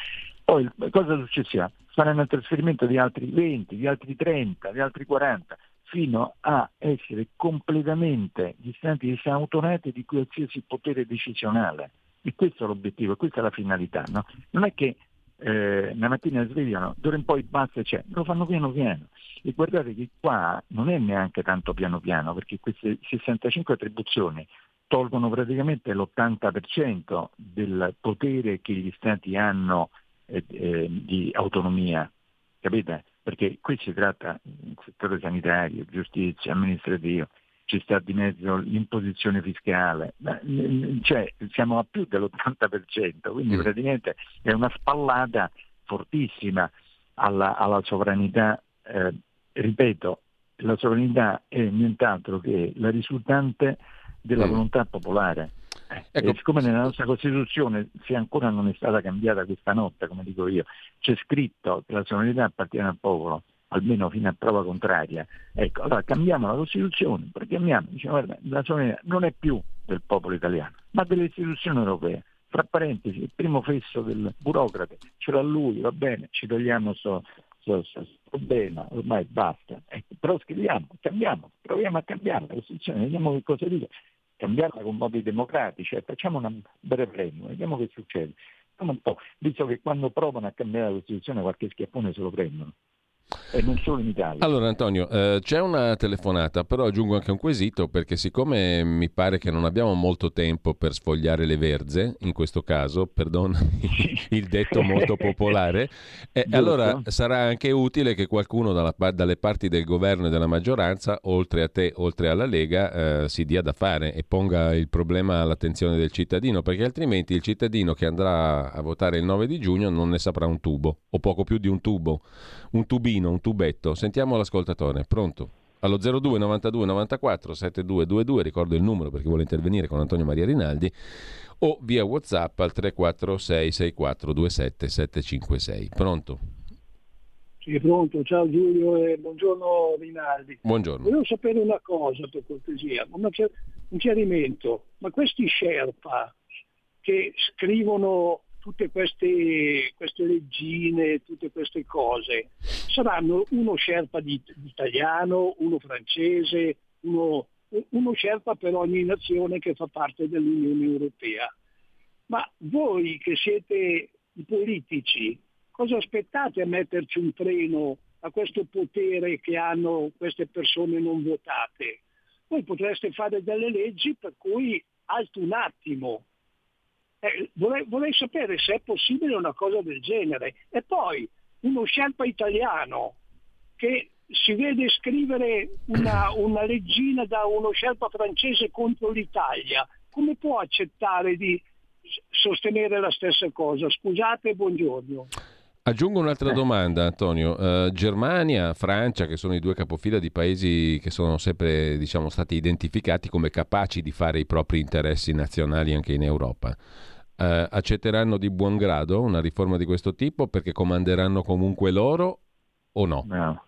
Poi cosa succederà? Faranno il trasferimento di altri 20, di altri 30, di altri 40, fino a essere completamente distanti e autonati di qualsiasi potere decisionale. E questo è l'obiettivo, questa è la finalità. No? Non è che eh, una mattina svegliano, d'ora in poi basta c'è, lo fanno piano piano. E guardate che qua non è neanche tanto piano piano, perché queste 65 attribuzioni tolgono praticamente l'80% del potere che gli Stati hanno eh, eh, di autonomia, capite? Perché qui si tratta del settore sanitario, giustizia, amministrativo, ci sta di mezzo l'imposizione fiscale, cioè siamo a più dell'80%, quindi mm. praticamente è una spallata fortissima alla, alla sovranità. Eh, ripeto, la sovranità è nient'altro che la risultante della mm. volontà popolare. Eh, ecco. siccome nella nostra Costituzione, se ancora non è stata cambiata questa notte, come dico io, c'è scritto che la sovranità appartiene al popolo, almeno fino a prova contraria. Ecco, allora cambiamo la Costituzione, proclamiamo, diciamo, guarda, la sovranità non è più del popolo italiano, ma delle istituzioni europee. Fra parentesi, il primo fesso del burocrate, ce l'ha lui, va bene, ci togliamo questo problema, ormai basta. Ecco, però scriviamo, cambiamo, proviamo a cambiare la Costituzione, vediamo che cosa dice cambiarla con modi democratici, facciamo un breve premio, vediamo che succede. Un po', visto che quando provano a cambiare la Costituzione qualche schiaffone se lo prendono e non solo in Italia. Allora Antonio, eh, c'è una telefonata, però aggiungo anche un quesito perché siccome mi pare che non abbiamo molto tempo per sfogliare le verze, in questo caso, perdonami il detto molto popolare, eh, allora sarà anche utile che qualcuno dalla, dalle parti del governo e della maggioranza, oltre a te, oltre alla Lega, eh, si dia da fare e ponga il problema all'attenzione del cittadino, perché altrimenti il cittadino che andrà a votare il 9 di giugno non ne saprà un tubo, o poco più di un tubo, un tubino, un tubetto. Sentiamo l'ascoltatore. Pronto? Allo 02 92 94 7222, ricordo il numero per chi vuole intervenire con Antonio Maria Rinaldi, o via WhatsApp al 346 64 27 756. Pronto? Sì, pronto, ciao Giulio e buongiorno Rinaldi. Buongiorno. Volevo sapere una cosa per cortesia, un chiarimento, ma questi Sherpa che scrivono tutte queste, queste leggine, tutte queste cose, saranno uno sherpa di, di italiano, uno francese, uno, uno sherpa per ogni nazione che fa parte dell'Unione Europea. Ma voi che siete i politici, cosa aspettate a metterci un freno a questo potere che hanno queste persone non votate? Voi potreste fare delle leggi per cui alto un attimo. Eh, vorrei, vorrei, sapere se è possibile una cosa del genere. E poi uno scialpa italiano che si vede scrivere una, una leggina da uno scialpa francese contro l'Italia, come può accettare di sostenere la stessa cosa? Scusate, buongiorno. Aggiungo un'altra eh. domanda, Antonio. Uh, Germania, Francia, che sono i due capofila di paesi che sono sempre diciamo, stati identificati come capaci di fare i propri interessi nazionali anche in Europa, uh, accetteranno di buon grado una riforma di questo tipo perché comanderanno comunque loro o no? no.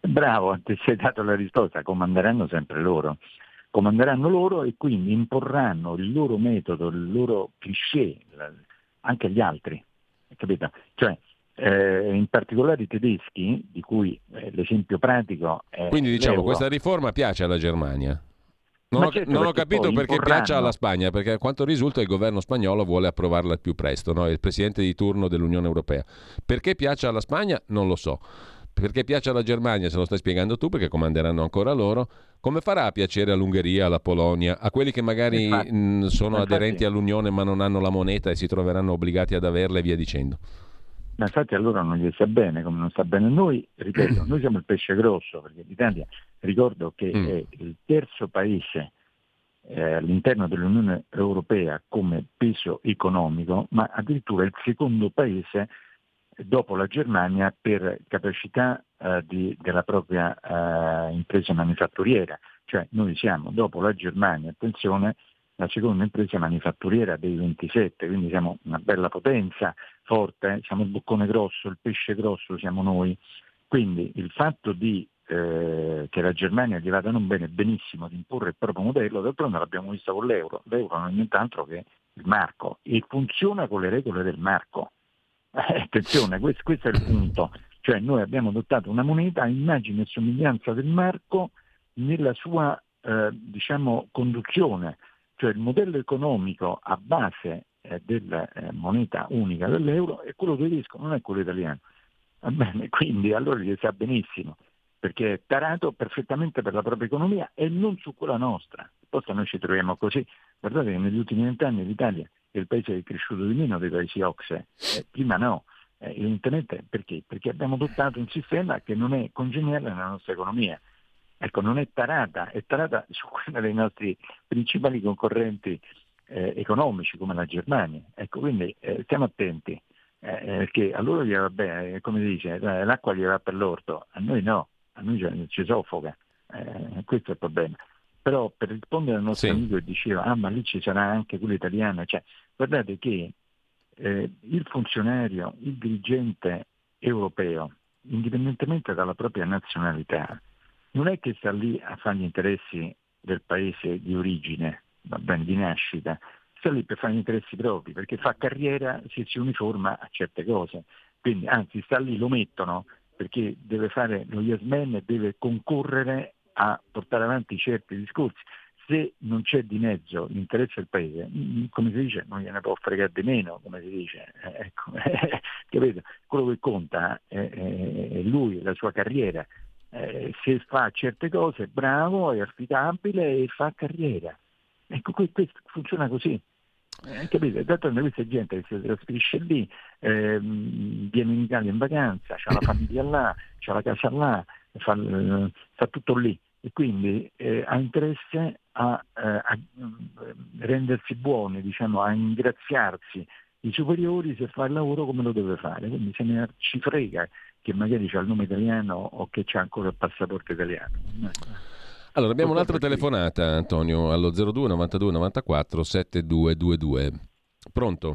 Bravo, ti sei dato la risposta, comanderanno sempre loro. Comanderanno loro e quindi imporranno il loro metodo, il loro cliché anche agli altri. Capito? Cioè, eh, in particolare i tedeschi, di cui eh, l'esempio pratico è... Quindi diciamo, l'euro. questa riforma piace alla Germania? Non, ho, certo non ho, capito perché imporranno... piaccia alla Spagna, perché a quanto risulta il governo spagnolo vuole approvarla al più presto, no? è il presidente di turno dell'Unione Europea. Perché piaccia alla Spagna non lo so. Perché piace alla Germania, se lo stai spiegando tu, perché comanderanno ancora loro, come farà a piacere all'Ungheria, alla Polonia, a quelli che magari infatti, mh, sono infatti, aderenti all'Unione ma non hanno la moneta e si troveranno obbligati ad averla e via dicendo? Ma infatti allora non gli sta bene, come non sta bene noi, ripeto, noi siamo il pesce grosso, perché l'Italia, ricordo che mm. è il terzo paese eh, all'interno dell'Unione Europea come peso economico, ma addirittura il secondo paese dopo la Germania per capacità eh, di, della propria eh, impresa manifatturiera. Cioè noi siamo, dopo la Germania, attenzione, la seconda impresa manifatturiera dei 27, quindi siamo una bella potenza forte, eh? siamo il boccone grosso, il pesce grosso siamo noi. Quindi il fatto di, eh, che la Germania gli vada non bene benissimo di imporre il proprio modello, d'altronde l'abbiamo visto con l'euro, l'euro non è nient'altro che il marco e funziona con le regole del marco. Eh, attenzione, questo, questo, è il punto. Cioè noi abbiamo adottato una moneta a immagine e somiglianza del marco nella sua eh, diciamo, conduzione, cioè il modello economico a base eh, della eh, moneta unica dell'euro è quello tedesco, non è quello italiano. Bene, quindi allora gli sa benissimo, perché è tarato perfettamente per la propria economia e non su quella nostra. Posta noi ci troviamo così. Guardate che negli ultimi vent'anni l'Italia è il paese che è cresciuto di meno dei paesi OXE, eh, prima no. Eh, evidentemente perché? Perché abbiamo adottato un sistema che non è congeniale nella nostra economia. Ecco, non è tarata, è tarata su quella dei nostri principali concorrenti eh, economici come la Germania. Ecco, quindi eh, stiamo attenti, eh, perché a loro gli va bene, eh, come si dice, eh, l'acqua gli va per l'orto, a noi no, a noi ci soffoca, eh, questo è il problema. Però per rispondere al nostro sì. amico che diceva, ah ma lì ci sarà anche quello italiano, cioè, guardate che eh, il funzionario, il dirigente europeo, indipendentemente dalla propria nazionalità, non è che sta lì a fare gli interessi del paese di origine, va bene, di nascita, sta lì per fare gli interessi propri, perché fa carriera se si uniforma a certe cose. Quindi anzi sta lì, lo mettono perché deve fare lo yes man e deve concorrere a portare avanti certi discorsi. Se non c'è di mezzo l'interesse del paese, mm, come si dice, non gliene può fregare di meno, come si dice. Eh, ecco? Quello che conta è, è lui, la sua carriera. Eh, se fa certe cose, bravo, è affidabile e fa carriera. Ecco, questo funziona così. Eh, capite? D'altronde questa gente che si trasferisce lì, eh, viene in Italia in vacanza, ha la famiglia là, ha la casa là, fa, eh, fa tutto lì e quindi eh, ha interesse a, eh, a, rendersi buoni, diciamo, a ingraziarsi i superiori se fa il lavoro come lo deve fare, quindi se ne ci frega che magari ha il nome italiano o che c'ha ancora il passaporto italiano. Allora, abbiamo un'altra telefonata, Antonio, allo 02 92 94 7222. Pronto?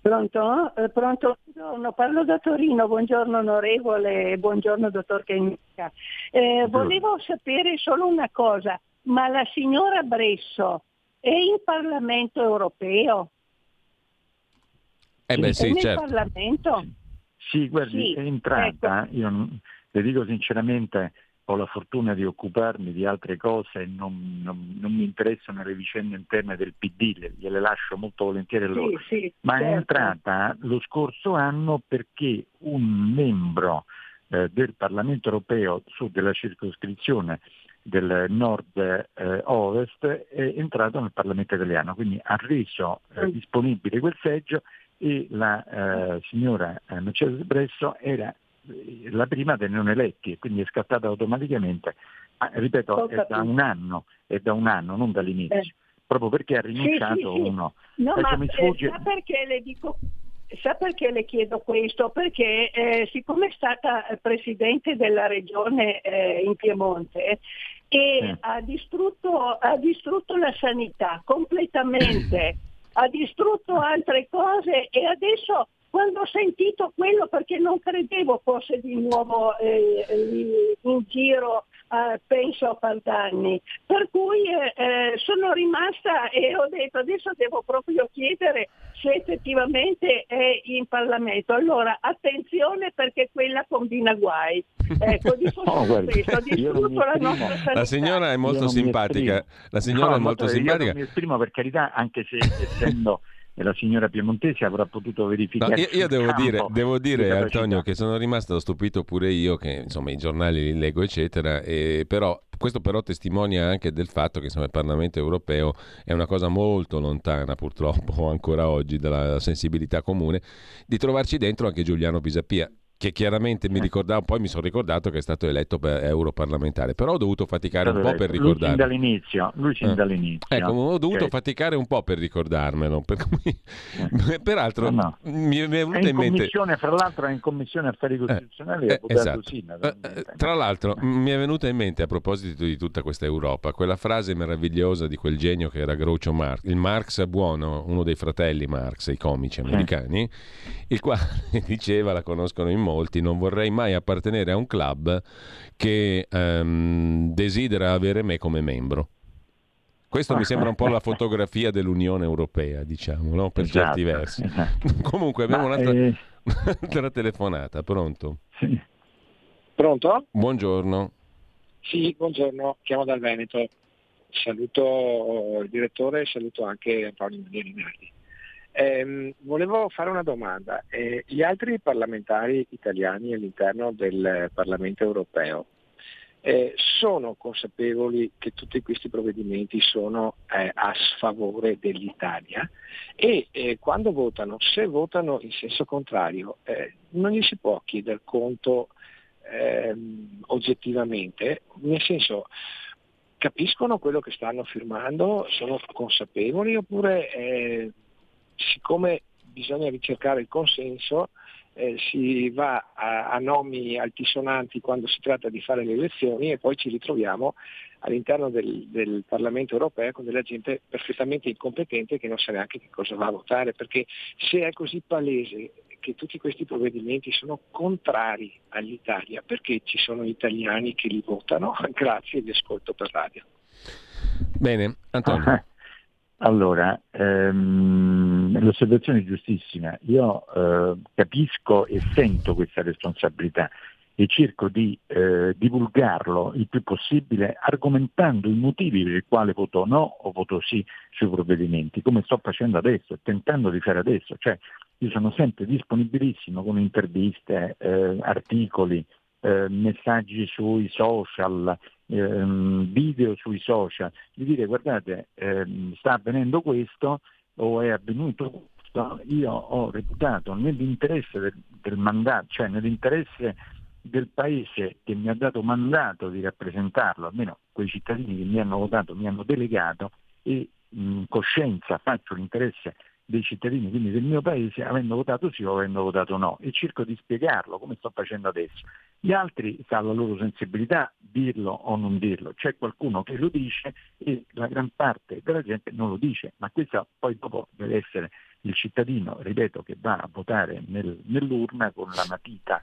Pronto? Eh, pronto? Buongiorno, parlo da Torino, buongiorno onorevole, buongiorno dottor Chemica. Eh, volevo sapere solo una cosa, ma la signora Bresso è in Parlamento europeo? Eh beh, sì, è certo. Parlamento? Sì, guardi, sì, è entrata, ecco. io le dico sinceramente, ho la fortuna di occuparmi di altre cose e non, non, non, mi interessano le vicende interne del PD, le, gliele lascio molto volentieri loro. Sì, sì, Ma certo. è entrata lo scorso anno perché un membro eh, del Parlamento europeo su della circoscrizione del nord-ovest eh, è entrato nel Parlamento italiano, quindi ha reso eh, mm. disponibile quel seggio e la eh, signora eh, Mercedes Bresso era eh, la prima dei non eletti e quindi è scattata automaticamente, ma ripeto, è da un anno, è da un anno, non dall'inizio, eh. proprio perché ha rinunciato sì, sì, sì. uno. No, ma sfugge... sa perché le dico Sa perché le chiedo questo? Perché eh, siccome è stata presidente della regione eh, in Piemonte e eh. ha, distrutto, ha, distrutto, la sanità completamente, ha distrutto altre cose e adesso quando ho sentito quello perché non credevo fosse di nuovo eh, in giro eh, penso a Pardani. Per cui eh, eh, sono rimasta e ho detto adesso devo proprio chiedere se effettivamente è in Parlamento. Allora attenzione perché quella combina guai. Ecco, dico oh, questo, la nostra sanità. La signora è molto simpatica. La signora no, è molto simpatica. Mi esprimo per carità, anche se essendo e la signora piemontese avrà potuto verificare. No, io, io devo dire, devo dire Antonio che sono rimasto stupito pure io, che insomma i giornali li leggo eccetera, e, però questo però testimonia anche del fatto che insomma, il Parlamento europeo è una cosa molto lontana purtroppo ancora oggi dalla sensibilità comune, di trovarci dentro anche Giuliano Pisapia che chiaramente mi ricordavo, poi mi sono ricordato che è stato eletto per europarlamentare, però ho dovuto faticare un po' per ricordarlo. Lui sin dall'inizio, lui sin eh. dall'inizio. Ecco, ho dovuto okay. faticare un po' per ricordarmelo, per cui... eh. peraltro no, no. mi è venuto in, in mente... Fra l'altro è in commissione affari costituzionali eh, eh, esatto. Eh, eh, Tra l'altro mi è venuta in mente a proposito di tutta questa Europa, quella frase meravigliosa di quel genio che era Groucho Marx, il Marx buono, uno dei fratelli Marx, i comici americani, il quale diceva, la conoscono in modo, molti, non vorrei mai appartenere a un club che um, desidera avere me come membro. Questo mi sembra un po' la fotografia dell'Unione Europea, diciamo, no? per esatto, certi versi. Esatto. Comunque abbiamo un'altra, eh... un'altra, telefonata, pronto? Sì. Pronto? Buongiorno. Sì, buongiorno, chiamo dal Veneto. Saluto il direttore e saluto anche Antonio Rinaldi. Eh, volevo fare una domanda. Eh, gli altri parlamentari italiani all'interno del Parlamento europeo eh, sono consapevoli che tutti questi provvedimenti sono eh, a sfavore dell'Italia? E eh, quando votano, se votano in senso contrario, eh, non gli si può chiedere conto ehm, oggettivamente, nel senso capiscono quello che stanno firmando, sono consapevoli oppure siccome bisogna ricercare il consenso, eh, si va a, a, nomi altisonanti quando si tratta di fare le elezioni e poi ci ritroviamo all'interno del, del, Parlamento europeo con della gente perfettamente incompetente che non sa neanche che cosa va a votare, perché se è così palese che tutti questi provvedimenti sono contrari all'Italia, perché ci sono italiani che li votano? Grazie, vi ascolto per radio. Bene, Antonio. Allora, ehm, l'osservazione è giustissima. Io eh, capisco e sento questa responsabilità e cerco di eh, divulgarlo il più possibile argomentando i motivi per i quali voto no o voto sì sui provvedimenti, come sto facendo adesso, tentando di fare adesso. Cioè, io sono sempre disponibilissimo con interviste, eh, articoli, eh, messaggi sui social, ehm, video sui social, di dire guardate ehm, sta avvenendo questo o è avvenuto questo, io ho reputato nell'interesse del, del mandato, cioè nell'interesse del paese che mi ha dato mandato di rappresentarlo, almeno quei cittadini che mi hanno votato, mi hanno delegato e in coscienza faccio l'interesse dei cittadini, quindi del mio paese, avendo votato sì o avendo votato no, e cerco di spiegarlo come sto facendo adesso. Gli altri sta alla loro sensibilità dirlo o non dirlo, c'è qualcuno che lo dice e la gran parte della gente non lo dice, ma questo poi dopo deve essere il cittadino, ripeto, che va a votare nel, nell'urna con la matita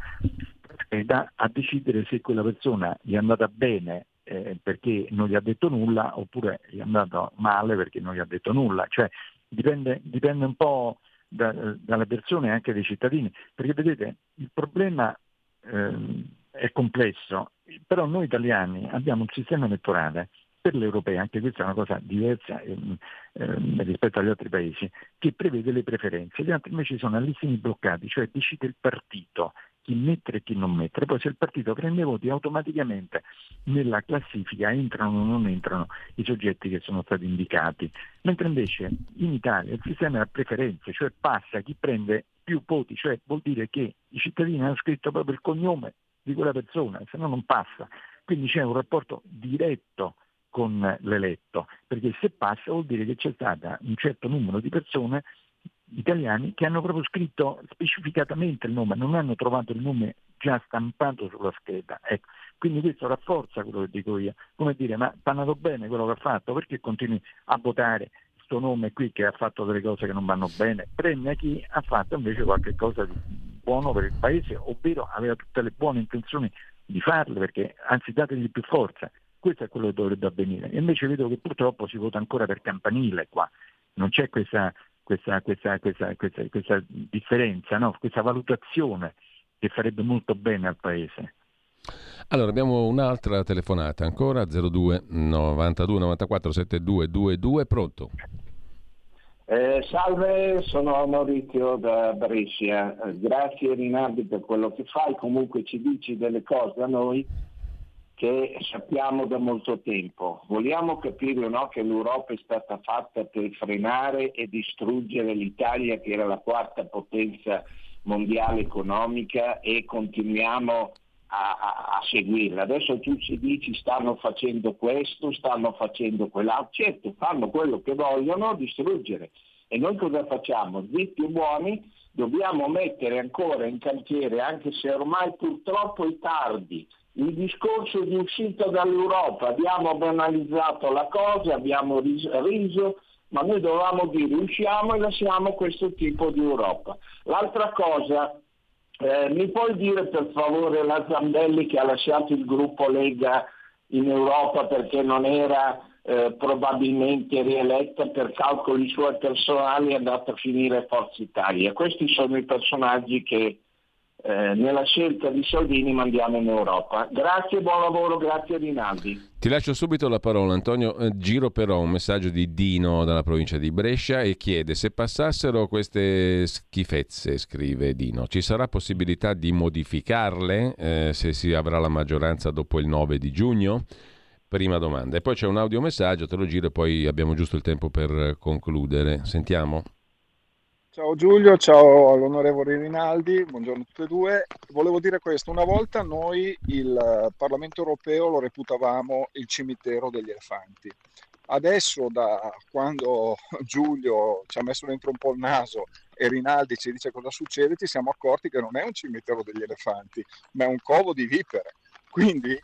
a decidere se quella persona gli è andata bene eh, perché non gli ha detto nulla oppure gli è andata male perché non gli ha detto nulla. Cioè, dipende, dipende un po' da, dalle persone e anche dai cittadini, perché vedete il problema eh, è complesso, però noi italiani abbiamo un sistema elettorale per l'europea, anche questa è una cosa diversa eh, eh, rispetto agli altri paesi, che prevede le preferenze, gli altri invece sono a listini bloccati, cioè decide il partito chi mettere e chi non mettere, poi se il partito prende voti automaticamente nella classifica entrano o non entrano i soggetti che sono stati indicati, mentre invece in Italia il sistema è a preferenze, cioè passa chi prende più voti, cioè vuol dire che i cittadini hanno scritto proprio il cognome di quella persona, se no non passa. Quindi c'è un rapporto diretto con l'eletto, perché se passa vuol dire che c'è stato un certo numero di persone italiani che hanno proprio scritto specificatamente il nome, non hanno trovato il nome già stampato sulla scheda. Ecco. Quindi questo rafforza quello che dico io. Come dire, ma ti andato bene quello che ha fatto, perché continui a votare questo nome qui che ha fatto delle cose che non vanno bene? Premia chi ha fatto invece qualche cosa di buono per il Paese, ovvero aveva tutte le buone intenzioni di farle, perché anzi dategli più forza. Questo è quello che dovrebbe avvenire. E invece vedo che purtroppo si vota ancora per campanile qua. Non c'è questa, questa, questa, questa, questa differenza, no? questa valutazione che farebbe molto bene al Paese. Allora, abbiamo un'altra telefonata ancora, 02 92 94 72 22, pronto? Eh, salve, sono Maurizio da Brescia. Grazie Rinaldi per quello che fai, comunque ci dici delle cose a noi che sappiamo da molto tempo. Vogliamo capire no, che l'Europa è stata fatta per frenare e distruggere l'Italia che era la quarta potenza mondiale economica e continuiamo a, a, a seguirla. Adesso tu ci dici stanno facendo questo, stanno facendo quell'altro, certo fanno quello che vogliono, distruggere. E noi cosa facciamo? Zitti e buoni, dobbiamo mettere ancora in cantiere, anche se ormai purtroppo è tardi, il discorso di uscita dall'Europa, abbiamo banalizzato la cosa, abbiamo riso, ma noi dovevamo dire usciamo e lasciamo questo tipo di Europa. L'altra cosa, eh, mi puoi dire per favore la Zambelli che ha lasciato il gruppo Lega in Europa perché non era eh, probabilmente rieletta per calcoli suoi personali è andata a finire Forza Italia. Questi sono i personaggi che eh, nella scelta di Salvini mandiamo in Europa. Grazie, buon lavoro, grazie Rinaldi. Ti lascio subito la parola Antonio. Eh, giro però un messaggio di Dino dalla provincia di Brescia e chiede se passassero queste schifezze, scrive Dino, ci sarà possibilità di modificarle eh, se si avrà la maggioranza dopo il 9 di giugno? Prima domanda. E poi c'è un audiomessaggio, te lo giro e poi abbiamo giusto il tempo per concludere. Sentiamo. Ciao Giulio, ciao all'onorevole Rinaldi, buongiorno a tutti e due. Volevo dire questo, una volta noi il Parlamento europeo lo reputavamo il cimitero degli elefanti. Adesso da quando Giulio ci ha messo dentro un po' il naso e Rinaldi ci dice cosa succede, ci siamo accorti che non è un cimitero degli elefanti, ma è un covo di vipere. Quindi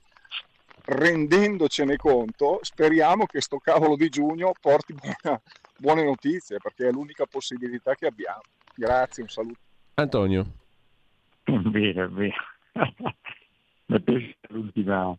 rendendocene conto, speriamo che sto cavolo di giugno porti buona, buone notizie, perché è l'unica possibilità che abbiamo. Grazie, un saluto. Antonio. Bene, bene. Mi è piaciuta l'ultima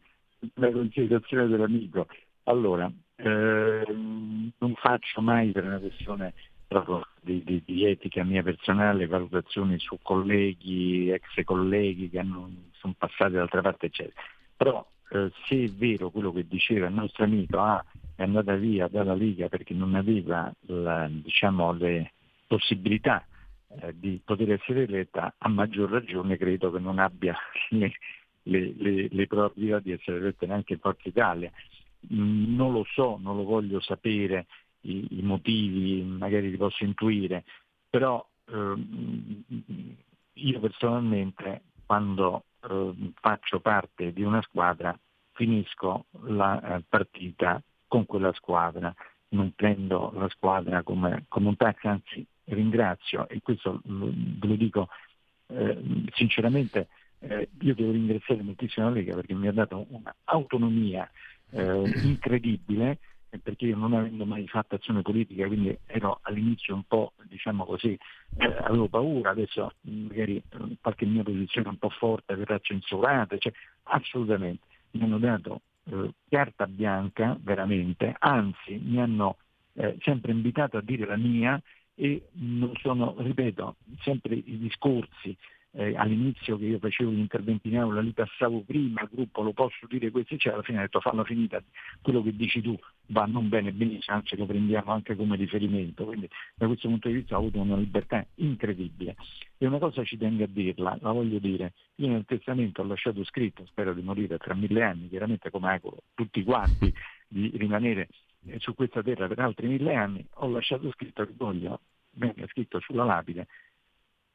la considerazione dell'amico. Allora, ehm, non faccio mai per una questione proprio di, di, di, etica mia personale valutazioni su colleghi, ex colleghi che hanno, sono passati dall'altra parte, eccetera. Però eh, se è vero quello che diceva il nostro amico, ah, è andata via dalla Liga perché non aveva la, diciamo, le possibilità eh, di poter essere eletta, a maggior ragione credo che non abbia le, le, le, le probabilità di essere eletta neanche in Forza Italia. Mm, non lo so, non lo voglio sapere, i, i motivi magari li posso intuire, però eh, io personalmente quando eh, faccio parte di una squadra, finisco la eh, partita con quella squadra, non prendo la squadra come, come un taxi, anzi ringrazio e questo ve lo dico eh, sinceramente, eh, io devo ringraziare moltissimo la Lega perché mi ha dato un'autonomia eh, incredibile perché io non avendo mai fatto azione politica, quindi ero all'inizio un po', diciamo così, eh, avevo paura, adesso magari eh, qualche mia posizione un po' forte verrà censurata, cioè, assolutamente, mi hanno dato eh, carta bianca, veramente, anzi mi hanno eh, sempre invitato a dire la mia e non sono, ripeto, sempre i discorsi eh, all'inizio che io facevo gli interventi in aula, li passavo prima al gruppo, lo posso dire questo, e cioè alla fine ho detto falla finita, quello che dici tu va non bene, benissimo, anzi lo prendiamo anche come riferimento, quindi da questo punto di vista ho avuto una libertà incredibile. E una cosa ci tengo a dirla, la voglio dire, io nel testamento ho lasciato scritto, spero di morire tra mille anni, chiaramente come auguro tutti quanti di rimanere eh, su questa terra per altri mille anni, ho lasciato scritto che voglio, venga scritto sulla lapide,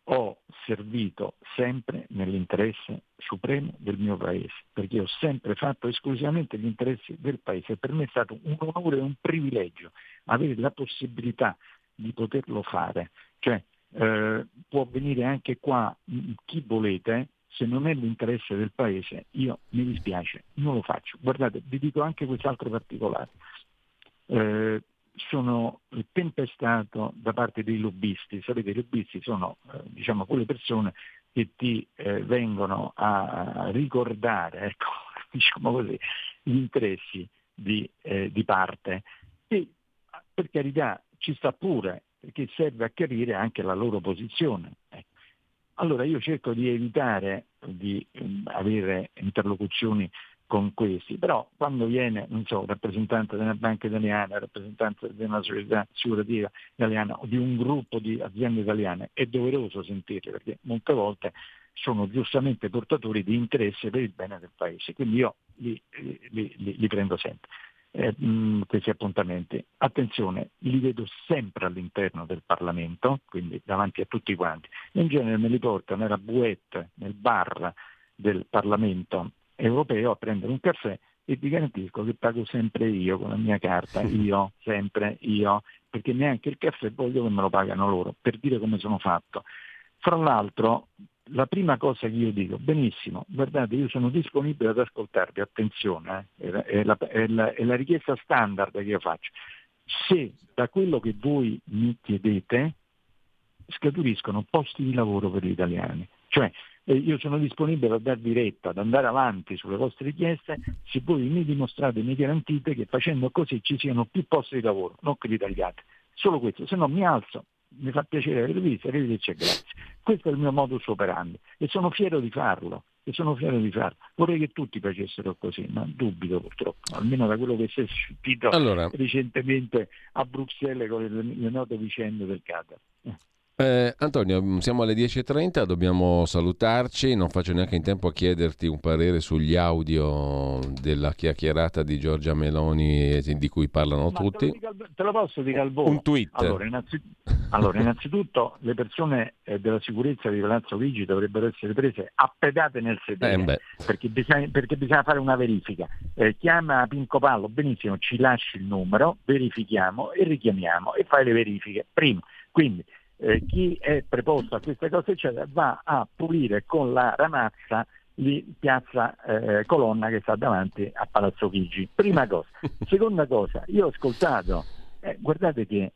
ho servito sempre nell'interesse supremo del mio paese, perché ho sempre fatto esclusivamente gli interessi del paese. Per me è stato un onore e un privilegio avere la possibilità di poterlo fare. Cioè, eh, può venire anche qua chi volete, se non è l'interesse del paese, io mi dispiace, non lo faccio. Guardate, vi dico anche quest'altro particolare. Eh, sono tempestato da parte dei lobbisti. Sapete, i lobbisti sono eh, diciamo, quelle persone che ti eh, vengono a ricordare ecco, diciamo così, gli interessi di, eh, di, parte. E per carità ci sta pure, perché serve a chiarire anche la loro posizione. Ecco. Allora io cerco di evitare di um, avere interlocuzioni con questi, però quando viene, non so, rappresentante della banca italiana, rappresentante una società assicurativa italiana o di un gruppo di aziende italiane, è doveroso sentirli perché molte volte sono giustamente portatori di interesse per il bene del paese, quindi io li, li, li, li prendo sempre. Eh, mh, questi appuntamenti. Attenzione, li vedo sempre all'interno del Parlamento, quindi davanti a tutti quanti. In genere me li portano nella buette, nel bar del Parlamento europeo a prendere un caffè e vi garantisco che pago sempre io con la mia carta, io, sempre io, perché neanche il caffè voglio che me lo pagano loro, per dire come sono fatto. Fra l'altro, la prima cosa che io dico, benissimo, guardate, io sono disponibile ad ascoltarvi, attenzione, eh, è, la, è, la, è la richiesta standard che io faccio. Se da quello che voi mi chiedete scaturiscono posti di lavoro per gli italiani, cioè eh, io sono disponibile a darvi retta, ad andare avanti sulle vostre richieste se voi mi dimostrate mi garantite che facendo così ci siano più posti di lavoro, non che li tagliate. Solo questo, se no mi alzo, mi fa piacere avervi visto, arrivederci e grazie. Questo è il mio modus operandi e sono fiero di farlo. E sono fiero di farlo. Vorrei che tutti facessero così, ma dubito purtroppo, almeno da quello che si è sentito allora. recentemente a Bruxelles con le, le note vicende del Qatar. Eh. Antonio, mm, siamo alle 10.30, dobbiamo salutarci, non faccio neanche in tempo a chiederti un parere sugli audio della chiacchierata di Giorgia Meloni di cui parlano Ma tutti. Te lo, te lo, posso dire al volo? Un tweet. Allora, innanzitutto, allora, innanzitutto le persone eh, della sicurezza di Palazzo Vigi dovrebbero essere prese a pedate nel sedere, eh, perché, bisogna, perché, bisogna, fare una verifica. Eh, chiama Pinco Pallo, benissimo, ci lasci il numero, verifichiamo e richiamiamo e fai le verifiche. Primo. Quindi eh, chi è preposto a queste cose eccetera, va a pulire con la ramazza lì piazza eh, Colonna che sta davanti a Palazzo Chigi. Prima cosa. Seconda cosa, io ho ascoltato, eh, guardate che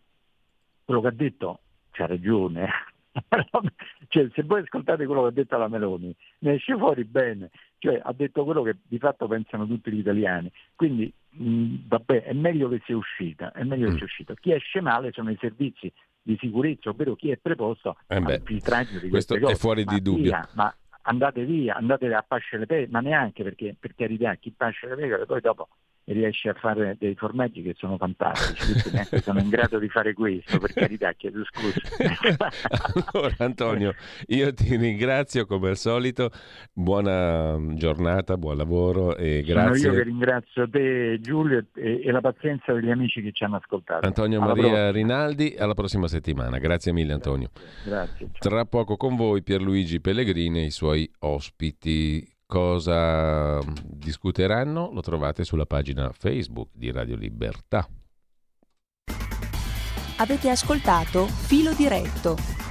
quello che ha detto c'ha ragione, cioè, se voi ascoltate quello che ha detto la Meloni, ne esce fuori bene, cioè ha detto quello che di fatto pensano tutti gli italiani, quindi mh, vabbè, è meglio che sia uscita, è meglio mm. che sia uscita. Chi esce male sono i servizi di sicurezza, ovvero chi è preposto eh al filtraggio di queste cose. Questo è fuori ma di dubbio. Via, ma andate via, andate a pasce le pecore, ma neanche perché, per carità, chi pasce le pecore poi dopo riesce a fare dei formaggi che sono fantastici, neanche sono in grado di fare questo, per carità, chiedo scusa. allora Antonio, io ti ringrazio come al solito, buona giornata, buon lavoro e grazie. Sono io che ringrazio te Giulio e, e la pazienza degli amici che ci hanno ascoltato. Antonio alla Maria prossima. Rinaldi, alla prossima settimana. Grazie mille Antonio. Grazie. Tra poco con voi Pierluigi Pellegrini e i suoi ospiti. Cosa discuteranno? Lo trovate sulla pagina Facebook di Radio Libertà. Avete ascoltato Filo Diretto